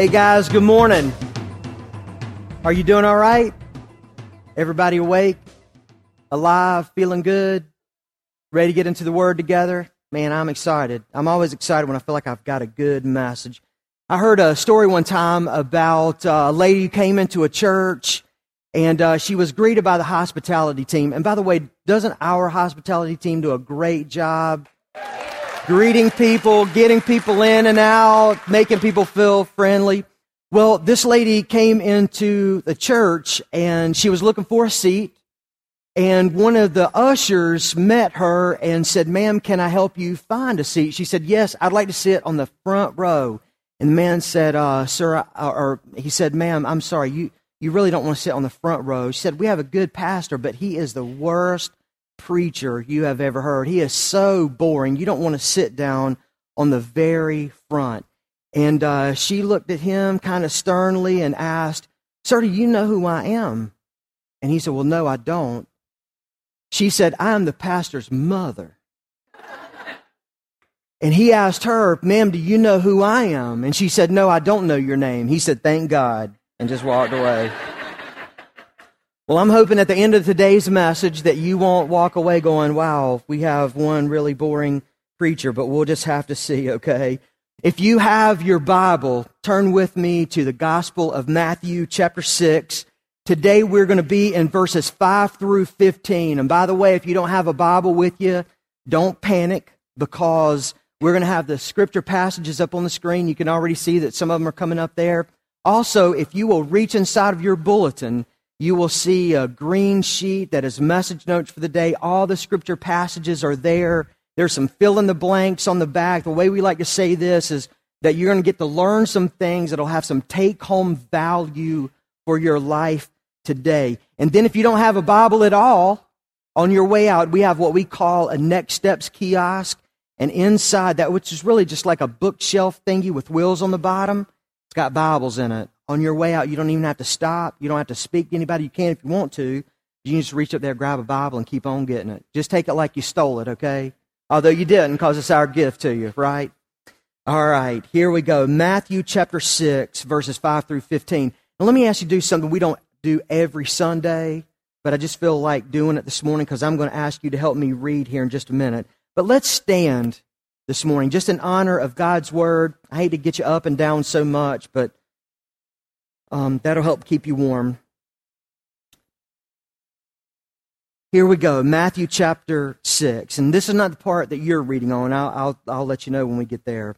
Hey guys, good morning. Are you doing all right? Everybody awake? Alive? Feeling good? Ready to get into the Word together? Man, I'm excited. I'm always excited when I feel like I've got a good message. I heard a story one time about a lady who came into a church and uh, she was greeted by the hospitality team. And by the way, doesn't our hospitality team do a great job greeting people, getting people in and out, making people feel friendly? Well, this lady came into the church and she was looking for a seat. And one of the ushers met her and said, Ma'am, can I help you find a seat? She said, Yes, I'd like to sit on the front row. And the man said, uh, Sir, or he said, Ma'am, I'm sorry, you, you really don't want to sit on the front row. She said, We have a good pastor, but he is the worst preacher you have ever heard. He is so boring. You don't want to sit down on the very front. And uh, she looked at him kind of sternly and asked, Sir, do you know who I am? And he said, Well, no, I don't. She said, I am the pastor's mother. And he asked her, Ma'am, do you know who I am? And she said, No, I don't know your name. He said, Thank God and just walked away. Well, I'm hoping at the end of today's message that you won't walk away going, wow, we have one really boring preacher, but we'll just have to see, okay? If you have your Bible, turn with me to the Gospel of Matthew, chapter 6. Today we're going to be in verses 5 through 15. And by the way, if you don't have a Bible with you, don't panic because we're going to have the scripture passages up on the screen. You can already see that some of them are coming up there. Also, if you will reach inside of your bulletin, you will see a green sheet that is message notes for the day. All the scripture passages are there. There's some fill in the blanks on the back. The way we like to say this is that you're going to get to learn some things that'll have some take home value for your life today. And then if you don't have a Bible at all, on your way out, we have what we call a Next Steps kiosk. And inside that, which is really just like a bookshelf thingy with wheels on the bottom, it's got Bibles in it. On your way out, you don't even have to stop. You don't have to speak to anybody. You can if you want to. You just reach up there, grab a Bible, and keep on getting it. Just take it like you stole it, okay? Although you didn't, because it's our gift to you, right? All right, here we go. Matthew chapter 6, verses 5 through 15. Now, let me ask you to do something we don't do every Sunday, but I just feel like doing it this morning because I'm going to ask you to help me read here in just a minute. But let's stand this morning, just in honor of God's word. I hate to get you up and down so much, but um, that'll help keep you warm. Here we go, Matthew chapter 6. And this is not the part that you're reading on. I'll, I'll, I'll let you know when we get there.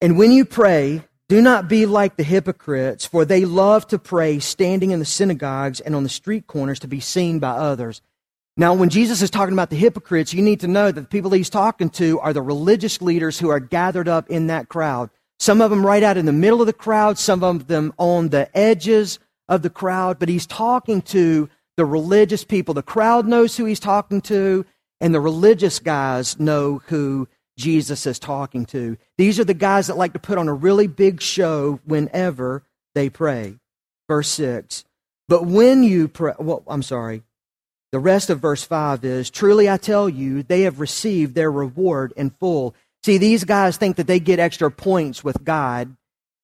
And when you pray, do not be like the hypocrites, for they love to pray standing in the synagogues and on the street corners to be seen by others. Now, when Jesus is talking about the hypocrites, you need to know that the people he's talking to are the religious leaders who are gathered up in that crowd. Some of them right out in the middle of the crowd, some of them on the edges of the crowd, but he's talking to the religious people. The crowd knows who he's talking to, and the religious guys know who Jesus is talking to. These are the guys that like to put on a really big show whenever they pray. Verse 6. But when you pray, well, I'm sorry. The rest of verse 5 is Truly I tell you, they have received their reward in full. See, these guys think that they get extra points with God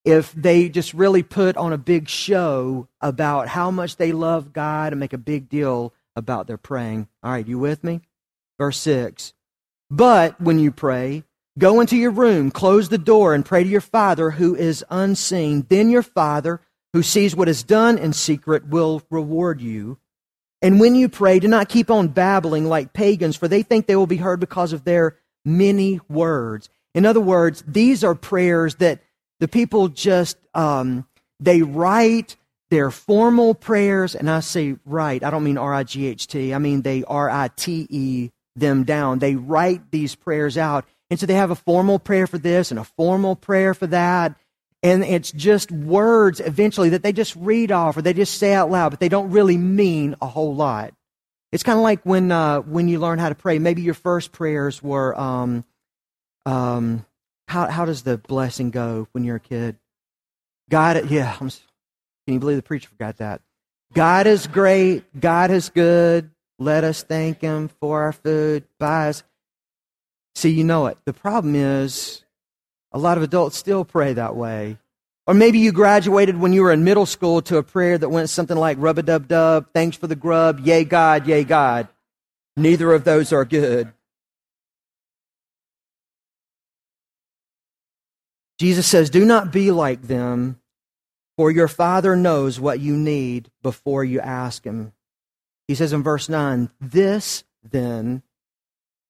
if they just really put on a big show about how much they love God and make a big deal about their praying. All right, you with me? Verse 6. But when you pray, go into your room, close the door, and pray to your Father who is unseen. Then your Father, who sees what is done in secret, will reward you. And when you pray, do not keep on babbling like pagans, for they think they will be heard because of their many words. In other words, these are prayers that the people just um, they write their formal prayers, and I say write. I don't mean R I G H T. I mean they R I T E them down. They write these prayers out, and so they have a formal prayer for this and a formal prayer for that, and it's just words eventually that they just read off or they just say out loud, but they don't really mean a whole lot. It's kind of like when uh, when you learn how to pray. Maybe your first prayers were, um, um, how how does the blessing go when you're a kid? God, yeah. I'm, can you believe the preacher forgot that? God is great. God is good. Let us thank Him for our food. Buy us. See, you know it. The problem is a lot of adults still pray that way. Or maybe you graduated when you were in middle school to a prayer that went something like rub a dub dub, thanks for the grub, yay God, yay God. Neither of those are good. Jesus says, Do not be like them, for your Father knows what you need before you ask Him. He says in verse 9, This then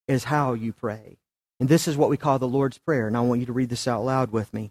is how you pray. And this is what we call the Lord's Prayer. And I want you to read this out loud with me.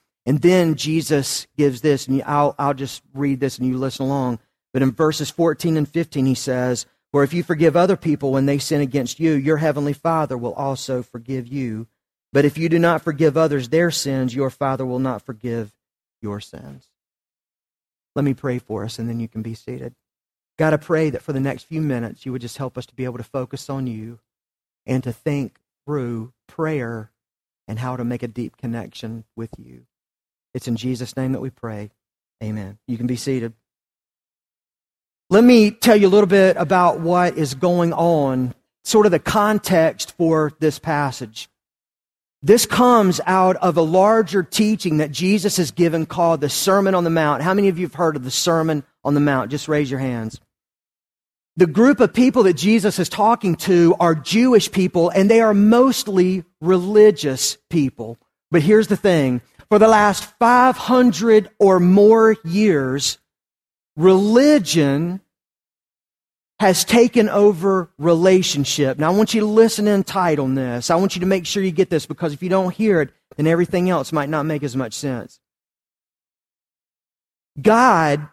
And then Jesus gives this, and I'll, I'll just read this and you listen along. But in verses 14 and 15, he says, For if you forgive other people when they sin against you, your heavenly Father will also forgive you. But if you do not forgive others their sins, your Father will not forgive your sins. Let me pray for us, and then you can be seated. God, I pray that for the next few minutes, you would just help us to be able to focus on you and to think through prayer and how to make a deep connection with you. It's in Jesus' name that we pray. Amen. You can be seated. Let me tell you a little bit about what is going on, sort of the context for this passage. This comes out of a larger teaching that Jesus has given called the Sermon on the Mount. How many of you have heard of the Sermon on the Mount? Just raise your hands. The group of people that Jesus is talking to are Jewish people, and they are mostly religious people. But here's the thing for the last 500 or more years, religion has taken over relationship. Now, I want you to listen in tight on this. I want you to make sure you get this because if you don't hear it, then everything else might not make as much sense. God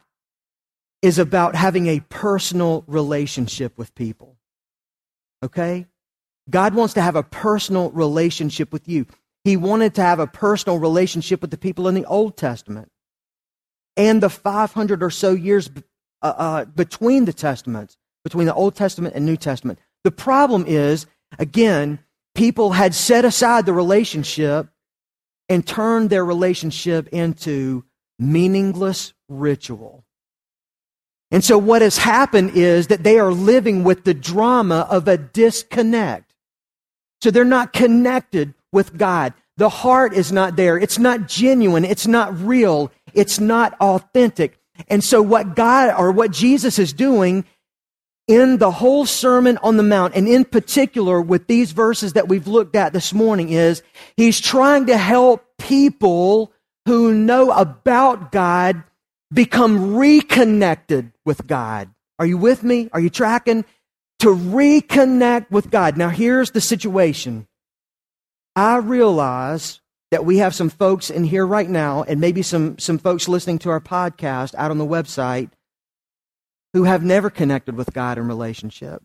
is about having a personal relationship with people. Okay? God wants to have a personal relationship with you. He wanted to have a personal relationship with the people in the Old Testament and the 500 or so years uh, uh, between the Testaments between the Old Testament and New Testament. The problem is, again, people had set aside the relationship and turned their relationship into meaningless ritual. And so what has happened is that they are living with the drama of a disconnect. So they're not connected with God. The heart is not there. It's not genuine. It's not real. It's not authentic. And so what God or what Jesus is doing in the whole Sermon on the Mount, and in particular with these verses that we've looked at this morning, is he's trying to help people who know about God become reconnected with God. Are you with me? Are you tracking? To reconnect with God. Now, here's the situation. I realize that we have some folks in here right now, and maybe some, some folks listening to our podcast out on the website who have never connected with God in relationship.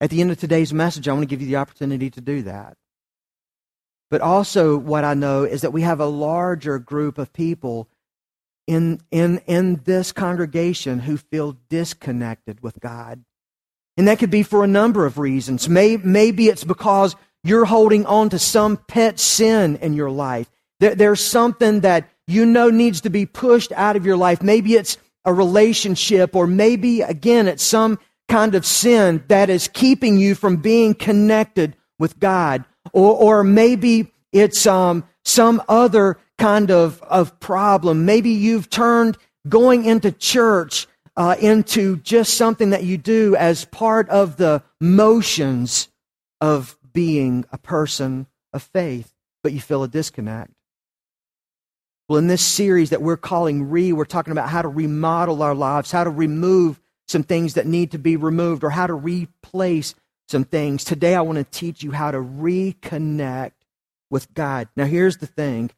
At the end of today's message, I want to give you the opportunity to do that. But also, what I know is that we have a larger group of people in, in, in this congregation who feel disconnected with God. And that could be for a number of reasons. Maybe, it's because you're holding on to some pet sin in your life. There's something that you know needs to be pushed out of your life. Maybe it's a relationship, or maybe, again, it's some kind of sin that is keeping you from being connected with God. Or, or maybe it's um, some other kind of, of problem. Maybe you've turned going into church uh, into just something that you do as part of the motions of being a person of faith, but you feel a disconnect. Well, in this series that we're calling Re, we're talking about how to remodel our lives, how to remove some things that need to be removed, or how to replace some things. Today, I want to teach you how to reconnect with God. Now, here's the thing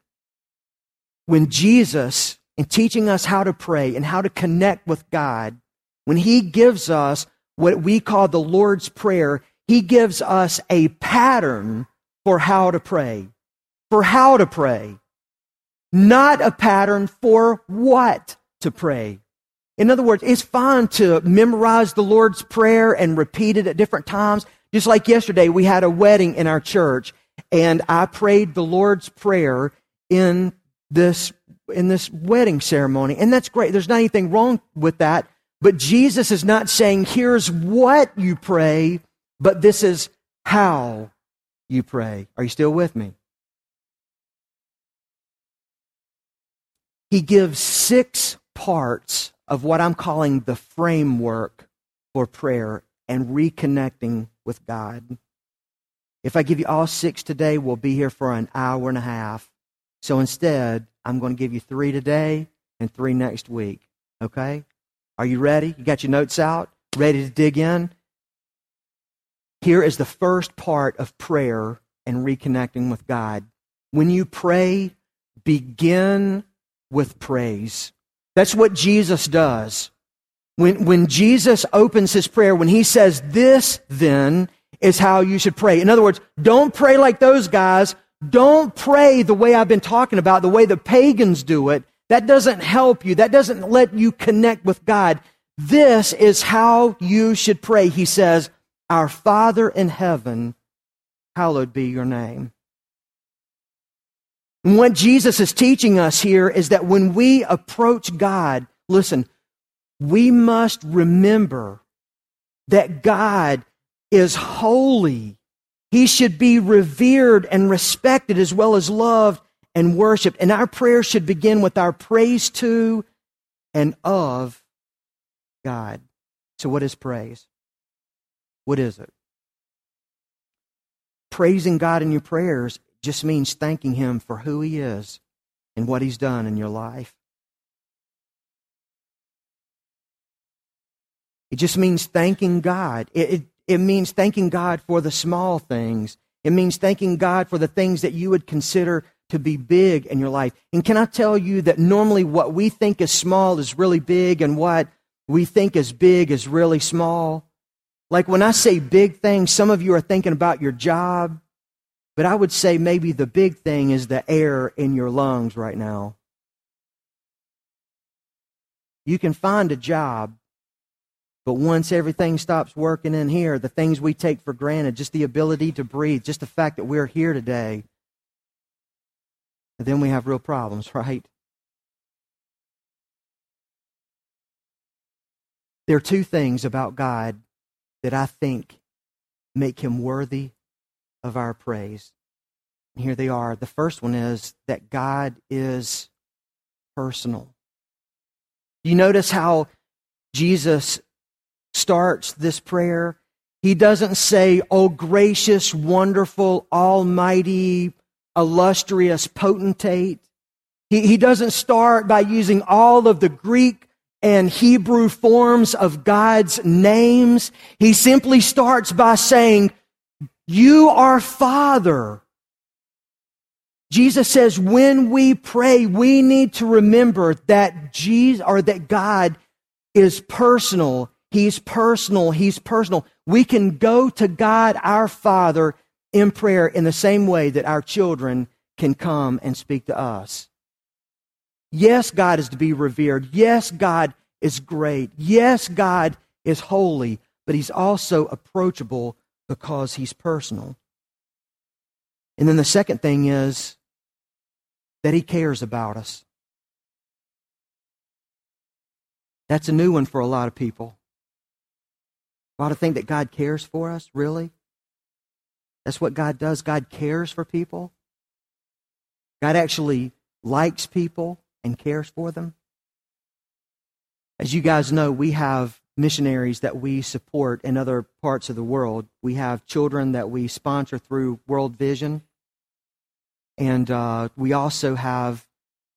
when Jesus, in teaching us how to pray and how to connect with God, when He gives us what we call the Lord's Prayer, He gives us a pattern for how to pray. For how to pray. not a pattern for what to pray. In other words, it's fine to memorize the Lord's Prayer and repeat it at different times. Just like yesterday, we had a wedding in our church, and I prayed the Lord's Prayer in this, in this wedding ceremony. And that's great. There's not anything wrong with that. But Jesus is not saying, here's what you pray, but this is how you pray. Are you still with me? He gives six parts of what I'm calling the framework for prayer and reconnecting with God. If I give you all six today, we'll be here for an hour and a half. So instead, I'm going to give you three today and three next week. Okay? Are you ready? You got your notes out? Ready to dig in? Here is the first part of prayer and reconnecting with God. When you pray, begin with praise. That's what Jesus does. When, when Jesus opens his prayer, when he says, This then is how you should pray. In other words, don't pray like those guys. Don't pray the way I've been talking about, the way the pagans do it. That doesn't help you. That doesn't let you connect with God. This is how you should pray. He says, Our Father in heaven, hallowed be your name. And what Jesus is teaching us here is that when we approach God, listen, we must remember that God is holy. He should be revered and respected as well as loved and worshiped. And our prayer should begin with our praise to and of God. So, what is praise? What is it? Praising God in your prayers just means thanking Him for who He is and what He's done in your life. It just means thanking God. It, it, it, means thanking God for the small things. It means thanking God for the things that you would consider to be big in your life. And can I tell you that normally what we think is small is really big, and what we think is big is really small? Like when I say big things, some of you are thinking about your job, but I would say maybe the big thing is the air in your lungs right now. You can find a job, but once everything stops working in here, the things we take for granted, just the ability to breathe, just the fact that we're here today, then we have real problems, right? There are two things about God that I think make him worthy of our praise. And here they are. The first one is that God is personal. You notice how Jesus starts this prayer? He doesn't say, Oh, gracious, wonderful, almighty, illustrious potentate. He, he doesn't start by using all of the Greek and Hebrew forms of God's names. He simply starts by saying, you are Father. Jesus says when we pray, we need to remember that Jesus or that God is personal. He's personal. He's personal. We can go to God our Father in prayer in the same way that our children can come and speak to us. Yes, God is to be revered. Yes, God is great. Yes, God is holy, but He's also approachable because he's personal. And then the second thing is that he cares about us. That's a new one for a lot of people. A lot of think that God cares for us, really? That's what God does. God cares for people. God actually likes people and cares for them. As you guys know, we have missionaries that we support in other parts of the world. We have children that we sponsor through World Vision. And uh, we also have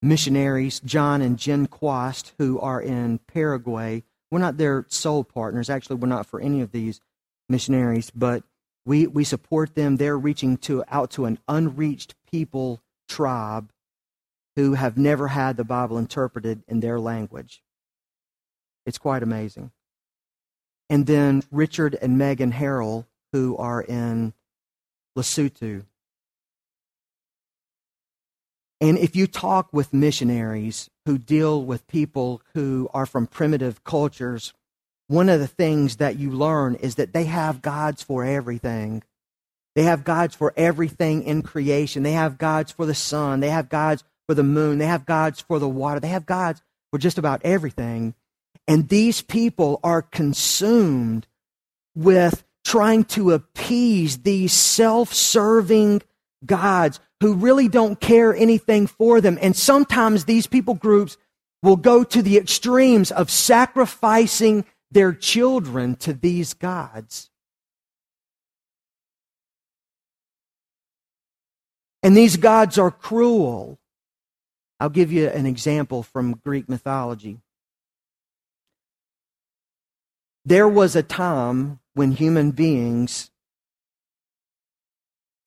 missionaries, John and Jen Quast, who are in Paraguay. We're not their sole partners. Actually, we're not for any of these missionaries, but we, we support them. They're reaching to, out to an unreached people tribe who have never had the Bible interpreted in their language. It's quite amazing and then Richard and Megan Harrell, who are in Lesotho. And if you talk with missionaries who deal with people who are from primitive cultures, one of the things that you learn is that they have gods for everything. They have gods for everything in creation. They have gods for the sun. They have gods for the moon. They have gods for the water. They have gods for just about everything. And these people are consumed with trying to appease these self serving gods who really don't care anything for them. And sometimes these people groups will go to the extremes of sacrificing their children to these gods. And these gods are cruel. I'll give you an example from Greek mythology. There was a time when human beings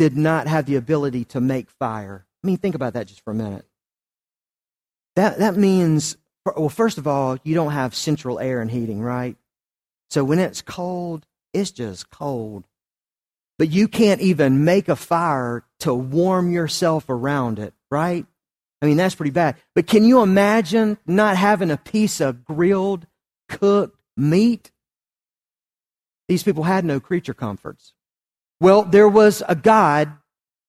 did not have the ability to make fire. I mean, think about that just for a minute. That, that means, well, first of all, you don't have central air and heating, right? So when it's cold, it's just cold. But you can't even make a fire to warm yourself around it, right? I mean, that's pretty bad. But can you imagine not having a piece of grilled, cooked meat? These people had no creature comforts. Well, there was a god,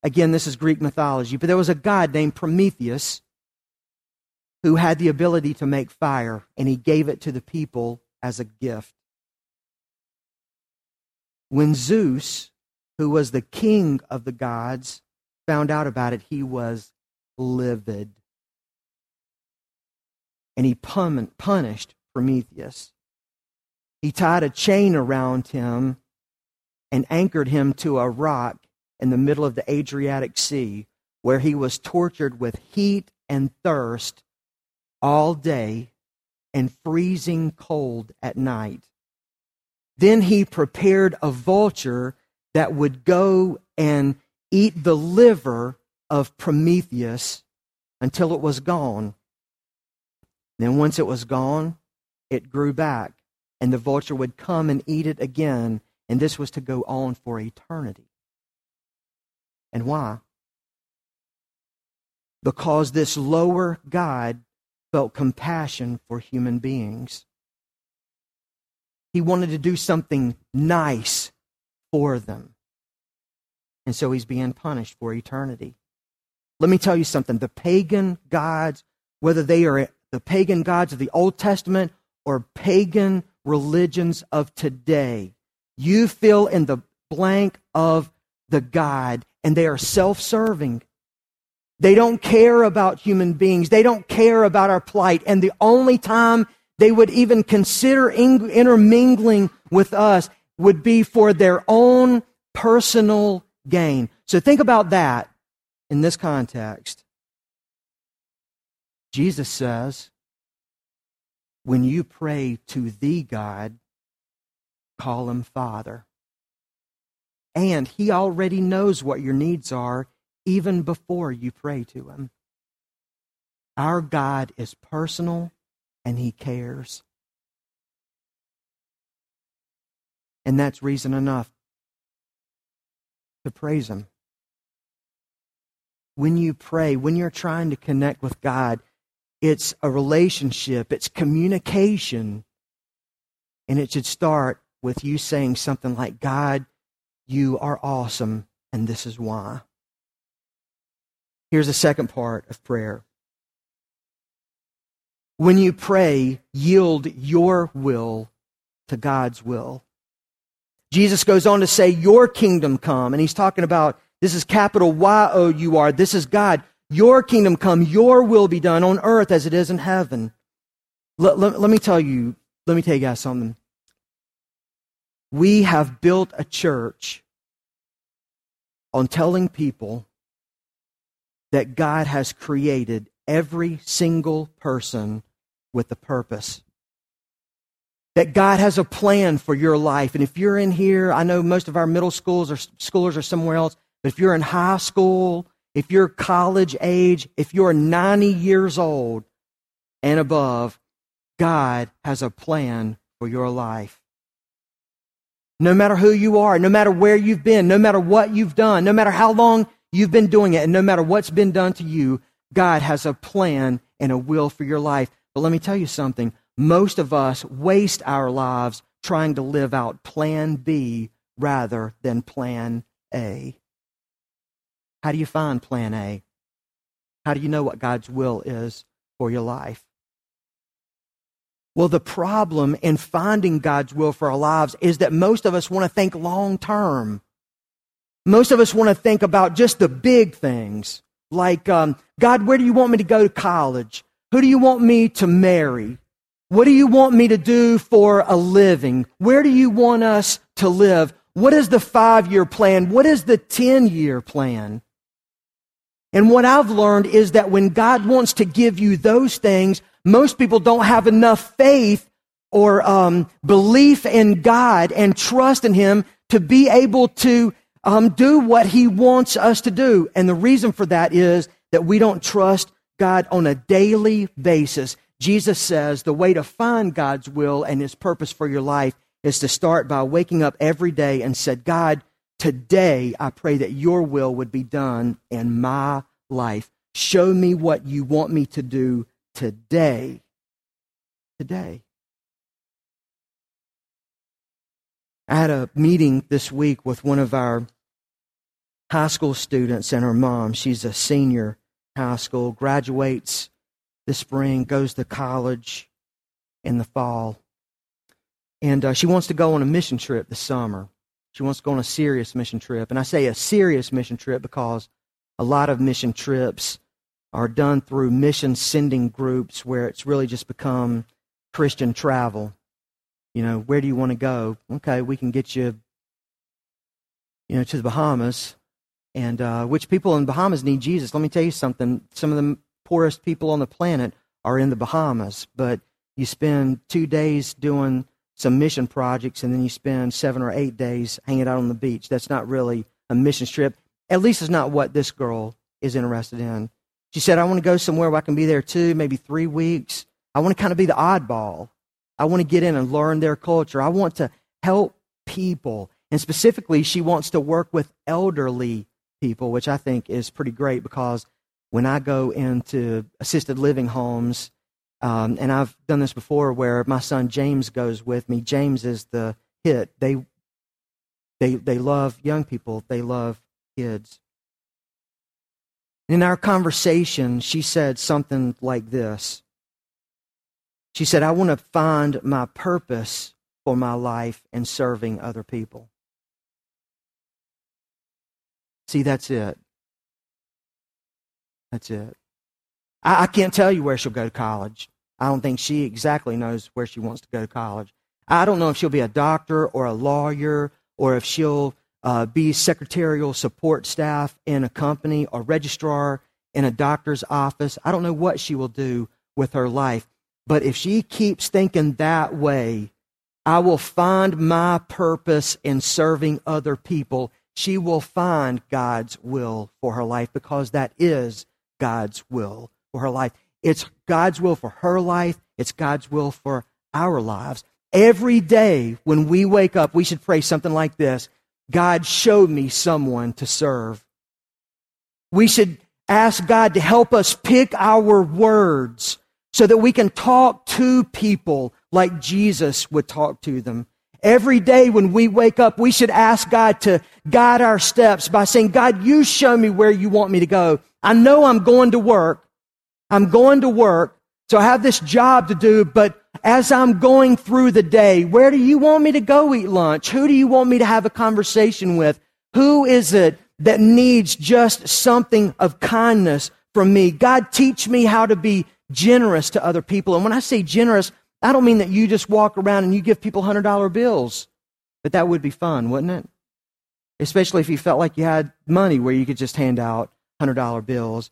again, this is Greek mythology, but there was a god named Prometheus who had the ability to make fire, and he gave it to the people as a gift. When Zeus, who was the king of the gods, found out about it, he was livid. And he punished Prometheus. He tied a chain around him and anchored him to a rock in the middle of the Adriatic Sea, where he was tortured with heat and thirst all day and freezing cold at night. Then he prepared a vulture that would go and eat the liver of Prometheus until it was gone. Then, once it was gone, it grew back and the vulture would come and eat it again, and this was to go on for eternity. And why? Because this lower God felt compassion for human beings. He wanted to do something nice for them. And so he's being punished for eternity. Let me tell you something. The pagan gods, whether they are the pagan gods of the Old Testament or pagan religions of today. You fill in the blank of the God, and they are self serving. They don't care about human beings. They don't care about our plight. And the only time they would even consider intermingling with us would be for their own personal gain. So think about that in this context. Jesus says, when you pray to the God, call him Father. And he already knows what your needs are even before you pray to him. Our God is personal and he cares. And that's reason enough to praise him. When you pray, when you're trying to connect with God, it's a relationship, it's communication. And it should start with you saying something like, God, you are awesome, and this is why. Here's the second part of prayer. When you pray, yield your will to God's will. Jesus goes on to say, Your kingdom come. And he's talking about this is capital Y O U R. This is God. Your kingdom come, your will be done on earth as it is in heaven. Let, let, let me tell you, let me tell you guys something. We have built a church on telling people that God has created every single person with a purpose. That God has a plan for your life. And if you're in here, I know most of our middle schools or schoolers are somewhere else, but if you're in high school if you're college age, if you're 90 years old and above, God has a plan for your life. No matter who you are, no matter where you've been, no matter what you've done, no matter how long you've been doing it, and no matter what's been done to you, God has a plan and a will for your life. But let me tell you something. Most of us waste our lives trying to live out plan B rather than plan A. How do you find plan A? How do you know what God's will is for your life? Well, the problem in finding God's will for our lives is that most of us want to think long term. Most of us want to think about just the big things, like, um, God, where do you want me to go to college? Who do you want me to marry? What do you want me to do for a living? Where do you want us to live? What is the five year plan? What is the 10 year plan? And what I've learned is that when God wants to give you those things, most people don't have enough faith or um, belief in God and trust in Him to be able to um, do what He wants us to do. And the reason for that is that we don't trust God on a daily basis. Jesus says the way to find God's will and His purpose for your life is to start by waking up every day and said, God, today I pray that your will would be done in my life. Show me what you want me to do today. Today. I had a meeting this week with one of our high school students and her mom. She's a senior high school, graduates this spring, goes to college in the fall. And uh, she wants to go on a mission trip this summer. She wants to go on a serious mission trip. And I say a serious mission trip because a lot of mission trips are done through mission sending groups where it's really just become Christian travel. You know, where do you want to go? Okay, we can get you, you know, to the Bahamas. And uh, which people in Bahamas need Jesus? Let me tell you something. Some of the poorest people on the planet are in the Bahamas, but you spend two days doing some mission projects and then you spend seven or eight days hanging out on the beach. That's not really a mission trip. At least it's not what this girl is interested in. She said, I want to go somewhere where I can be there two, maybe three weeks. I want to kind of be the oddball. I want to get in and learn their culture. I want to help people. And specifically, she wants to work with elderly people, which I think is pretty great because when I go into assisted living homes, um, and I've done this before where my son James goes with me. James is the hit. They, they, they love young people, they love kids. In our conversation, she said something like this. She said, I want to find my purpose for my life in serving other people. See, that's it. That's it. I, I, can't tell you where she'll go to college. I don't think she exactly knows where she wants to go to college. I don't know if she'll be a doctor or a lawyer or if she'll uh, be secretarial support staff in a company a registrar in a doctor's office. I don't know what she will do with her life. But if she keeps thinking that way, I will find my purpose in serving other people. She will find God's will for her life because that is God's will for her life. It's God's will for her life. It's God's will for our lives. Every day when we wake up, we should pray something like this God, show me someone to serve. We should ask God to help us pick our words so that we can talk to people like Jesus would talk to them. Every day when we wake up, we should ask God to guide our steps by saying, God, you show me where you want me to go. I know I'm going to work. I'm going to work. So I have this job to do, but as I'm going through the day, where do you want me to go eat lunch? Who do you want me to have a conversation with? Who is it that needs just something of kindness from me? God, teach me how to be generous to other people. And when I say generous, I don't mean that you just walk around and you give people $100 bills. But that would be fun, wouldn't it? Especially if you felt like you had money where you could just hand out $100 bills.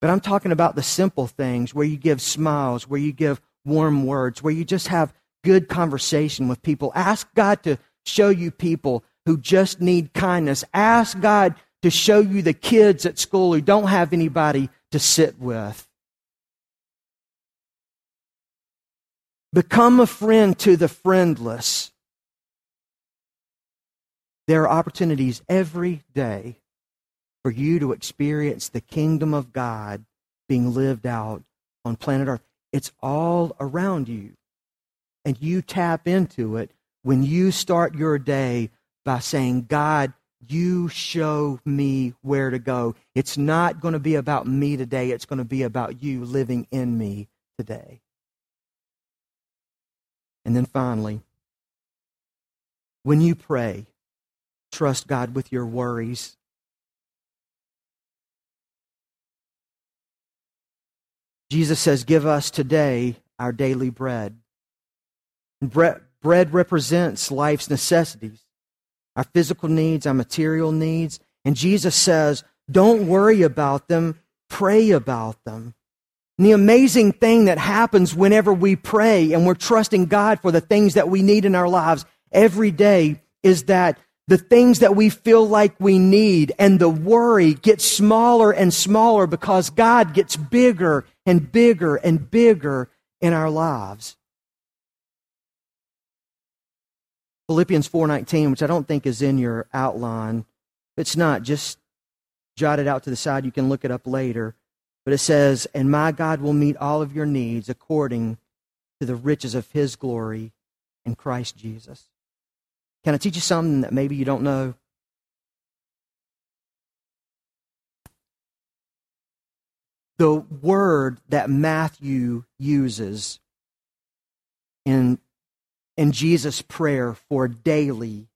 But I'm talking about the simple things where you give smiles, where you give warm words, where you just have good conversation with people. Ask God to show you people who just need kindness. Ask God to show you the kids at school who don't have anybody to sit with. Become a friend to the friendless. There are opportunities every day for you to experience the kingdom of God being lived out on planet Earth. It's all around you. And you tap into it when you start your day by saying, God, you show me where to go. It's not going to be about me today, it's going to be about you living in me today. And then finally, when you pray, trust God with your worries. Jesus says, Give us today our daily bread. Bread, bread represents life's necessities, our physical needs, our material needs. And Jesus says, Don't worry about them, pray about them. And the amazing thing that happens whenever we pray and we're trusting God for the things that we need in our lives every day is that the things that we feel like we need and the worry gets smaller and smaller because God gets bigger and bigger and bigger in our lives. Philippians 4:19, which I don't think is in your outline. It's not, just jot it out to the side. You can look it up later. But it says, And my God will meet all of your needs according to the riches of his glory in Christ Jesus. Can I teach you something that maybe you don't know? The word that Matthew uses in, in Jesus' prayer for daily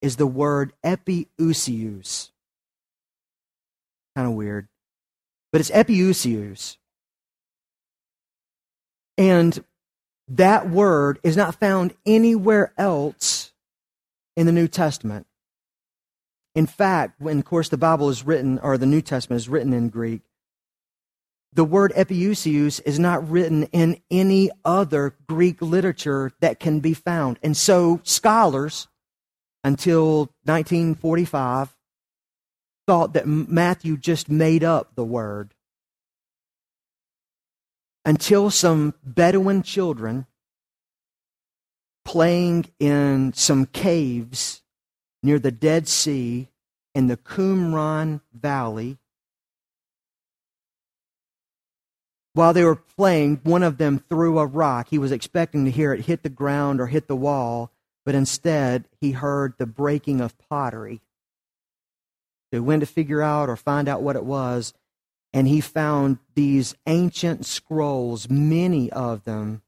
is the word epiousios. Kind of weird but it's epiousios. And that word is not found anywhere else in the New Testament. In fact, when, of course, the Bible is written, or the New Testament is written in Greek, the word epiousios is not written in any other Greek literature that can be found. And so scholars, until 1945, thought that Matthew just made up the word until some Bedouin children playing in some caves near the Dead Sea in the Qumran Valley. While they were playing, one of them threw a rock. He was expecting to hear it hit the ground or hit the wall, but instead he heard the breaking of pottery to went to figure out or find out what it was. And he found these ancient scrolls, many of them,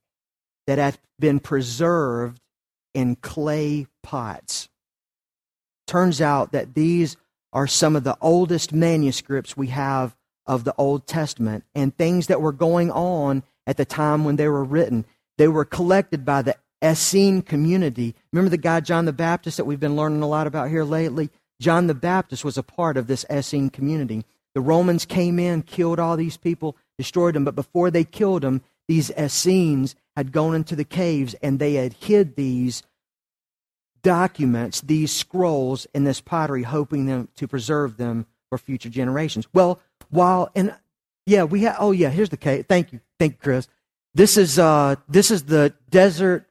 that have been preserved in clay pots. Turns out that these are some of the oldest manuscripts we have of the Old Testament and things that were going on at the time when they were written. They were collected by the Essene community. Remember the guy John the Baptist that we've been learning a lot about here lately? John the Baptist was a part of this Essene community. The Romans came in, killed all these people, destroyed them, but before they killed them, these Essenes had gone into the caves and they had hid these documents, these scrolls in this pottery, hoping them to preserve them for future generations. Well, while and yeah, we have. Oh yeah, here's the cave. Thank you, thank you, Chris. This is uh, this is the desert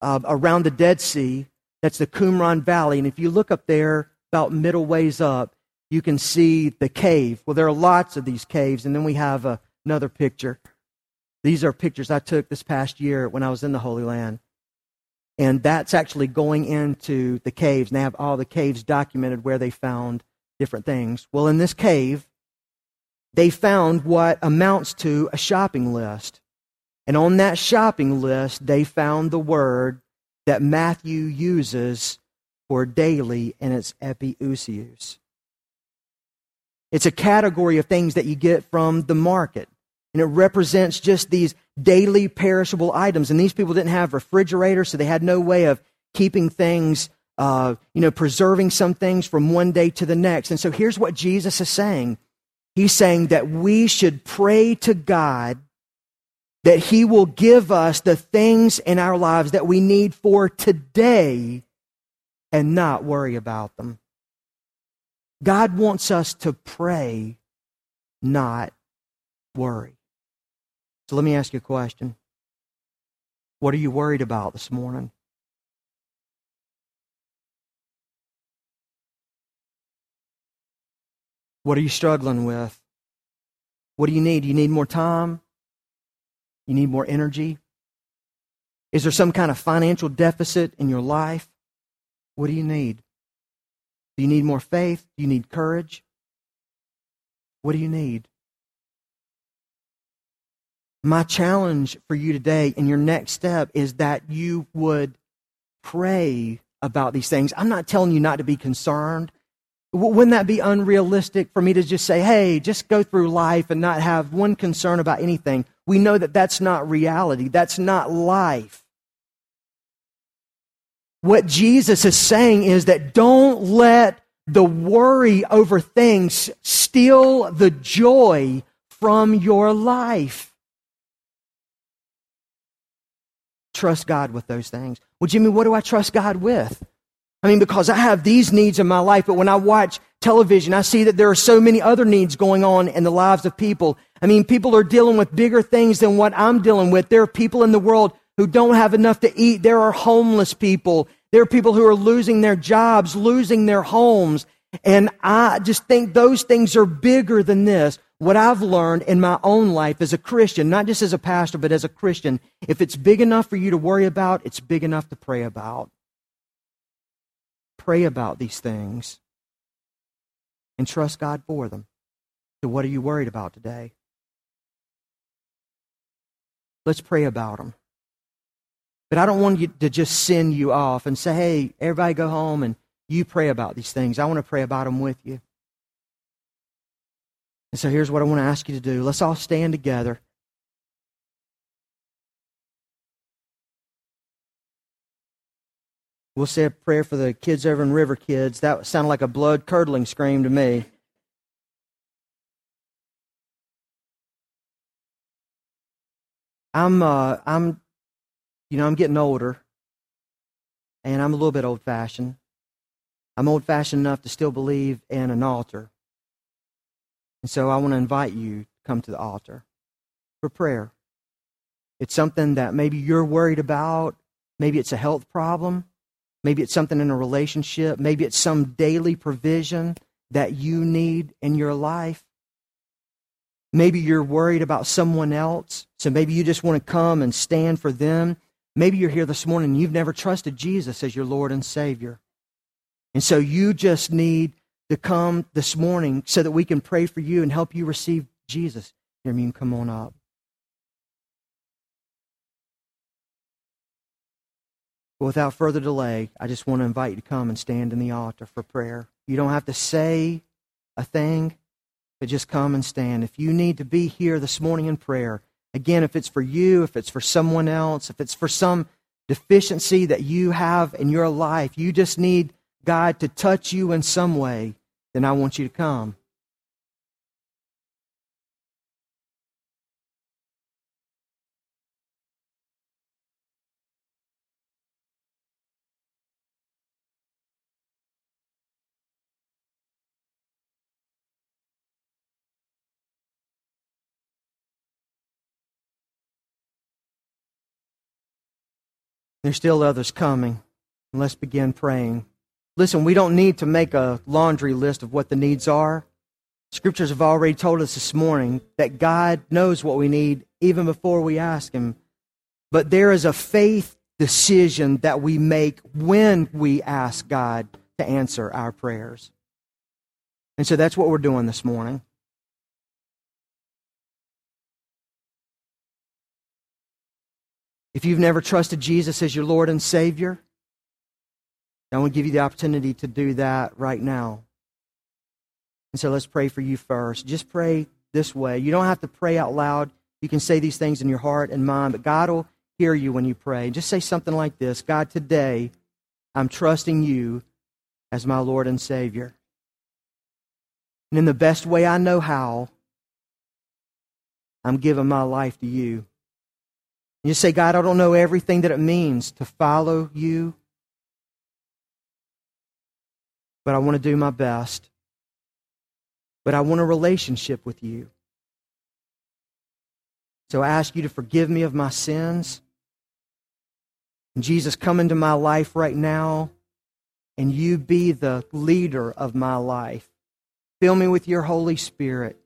uh, around the Dead Sea. That's the Qumran Valley, and if you look up there, about middle ways up, you can see the cave. Well, there are lots of these caves, and then we have uh, another picture. These are pictures I took this past year when I was in the Holy Land. And that's actually going into the caves. And they have all the caves documented where they found different things. Well, in this cave, they found what amounts to a shopping list. And on that shopping list, they found the word that Matthew uses for daily, and it's epiousios. It's a category of things that you get from the market. And it represents just these daily perishable items. And these people didn't have refrigerators, so they had no way of keeping things, uh, you know, preserving some things from one day to the next. And so here's what Jesus is saying He's saying that we should pray to God that He will give us the things in our lives that we need for today and not worry about them. God wants us to pray, not worry. So let me ask you a question. What are you worried about this morning? What are you struggling with? What do you need? Do you need more time? You need more energy? Is there some kind of financial deficit in your life? What do you need? Do you need more faith? Do you need courage? What do you need? My challenge for you today and your next step is that you would pray about these things. I'm not telling you not to be concerned. Wouldn't that be unrealistic for me to just say, hey, just go through life and not have one concern about anything? We know that that's not reality. That's not life. What Jesus is saying is that don't let the worry over things steal the joy from your life. Trust God with those things. Well, Jimmy, what do I trust God with? I mean, because I have these needs in my life, but when I watch television, I see that there are so many other needs going on in the lives of people. I mean, people are dealing with bigger things than what I'm dealing with. There are people in the world who don't have enough to eat. There are homeless people. There are people who are losing their jobs, losing their homes. And I just think those things are bigger than this. What I've learned in my own life as a Christian, not just as a pastor, but as a Christian, if it's big enough for you to worry about, it's big enough to pray about. Pray about these things and trust God for them. So, what are you worried about today? Let's pray about them. But I don't want you to just send you off and say, hey, everybody go home and you pray about these things. I want to pray about them with you. And so here's what I want to ask you to do. Let's all stand together. We'll say a prayer for the kids over in River Kids. That sounded like a blood curdling scream to me. I'm, uh, I'm you know, I'm getting older, and I'm a little bit old fashioned. I'm old fashioned enough to still believe in an altar. And so I want to invite you to come to the altar for prayer. It's something that maybe you're worried about. Maybe it's a health problem. Maybe it's something in a relationship. Maybe it's some daily provision that you need in your life. Maybe you're worried about someone else. So maybe you just want to come and stand for them. Maybe you're here this morning and you've never trusted Jesus as your Lord and Savior. And so you just need to come this morning so that we can pray for you and help you receive Jesus. Hear me come on up. But without further delay, I just want to invite you to come and stand in the altar for prayer. You don't have to say a thing, but just come and stand. If you need to be here this morning in prayer, Again, if it's for you, if it's for someone else, if it's for some deficiency that you have in your life, you just need God to touch you in some way, then I want you to come. There's still others coming. Let's begin praying. Listen, we don't need to make a laundry list of what the needs are. Scriptures have already told us this morning that God knows what we need even before we ask Him. But there is a faith decision that we make when we ask God to answer our prayers. And so that's what we're doing this morning. If you've never trusted Jesus as your Lord and Savior, I want to give you the opportunity to do that right now. And so let's pray for you first. Just pray this way. You don't have to pray out loud. You can say these things in your heart and mind, but God will hear you when you pray. Just say something like this God, today I'm trusting you as my Lord and Savior. And in the best way I know how, I'm giving my life to you. You say, God, I don't know everything that it means to follow you, but I want to do my best. But I want a relationship with you. So I ask you to forgive me of my sins. And Jesus, come into my life right now, and you be the leader of my life. Fill me with your Holy Spirit.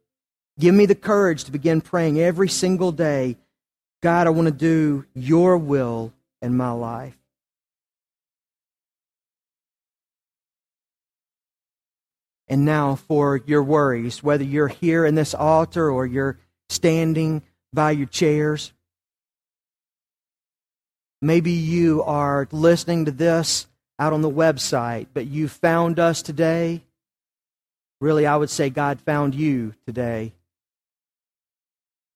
Give me the courage to begin praying every single day God, I want to do your will in my life. And now for your worries, whether you're here in this altar or you're standing by your chairs. Maybe you are listening to this out on the website, but you found us today. Really, I would say God found you today.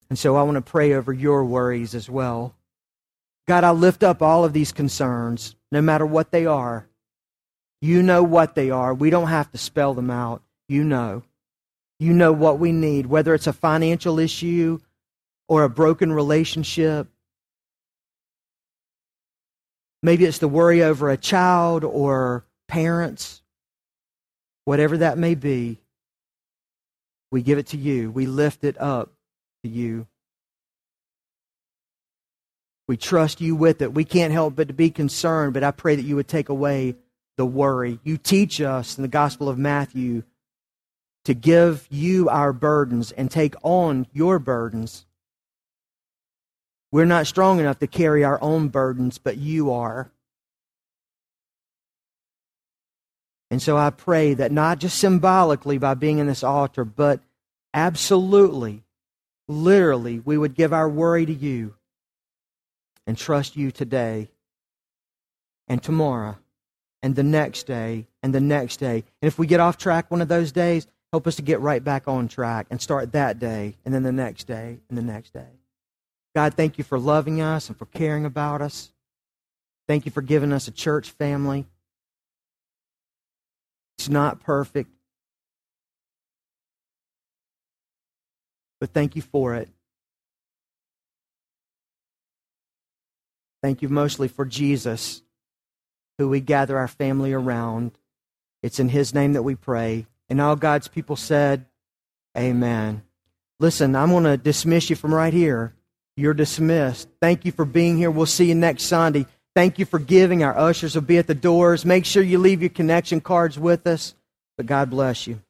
And so I want to pray over your worries as well. God, I lift up all of these concerns, no matter what they are. You know what they are. We don't have to spell them out. You know. You know what we need, whether it's a financial issue or a broken relationship. Maybe it's the worry over a child or parents. Whatever that may be, we give it to you. We lift it up to you. We trust you with it. We can't help but to be concerned, but I pray that you would take away the worry. You teach us in the Gospel of Matthew to give you our burdens and take on your burdens. We're not strong enough to carry our own burdens, but you are. And so I pray that not just symbolically by being in this altar, but absolutely literally, we would give our worry to you and trust you today and tomorrow and the next day and the next day. And if we get off track one of those days, help us to get right back on track and start that day and then the next day and the next day. God, thank you for loving us and for caring about us. Thank you for giving us a church family. It's not perfect. but thank you for it. Thank you mostly for Jesus, who we gather our family around. It's in his name that we pray. And all God's people said, Amen. Listen, I'm going to dismiss you from right here. You're dismissed. Thank you for being here. We'll see you next Sunday. Thank you for giving. Our ushers will be at the doors. Make sure you leave your connection cards with us. But God bless you.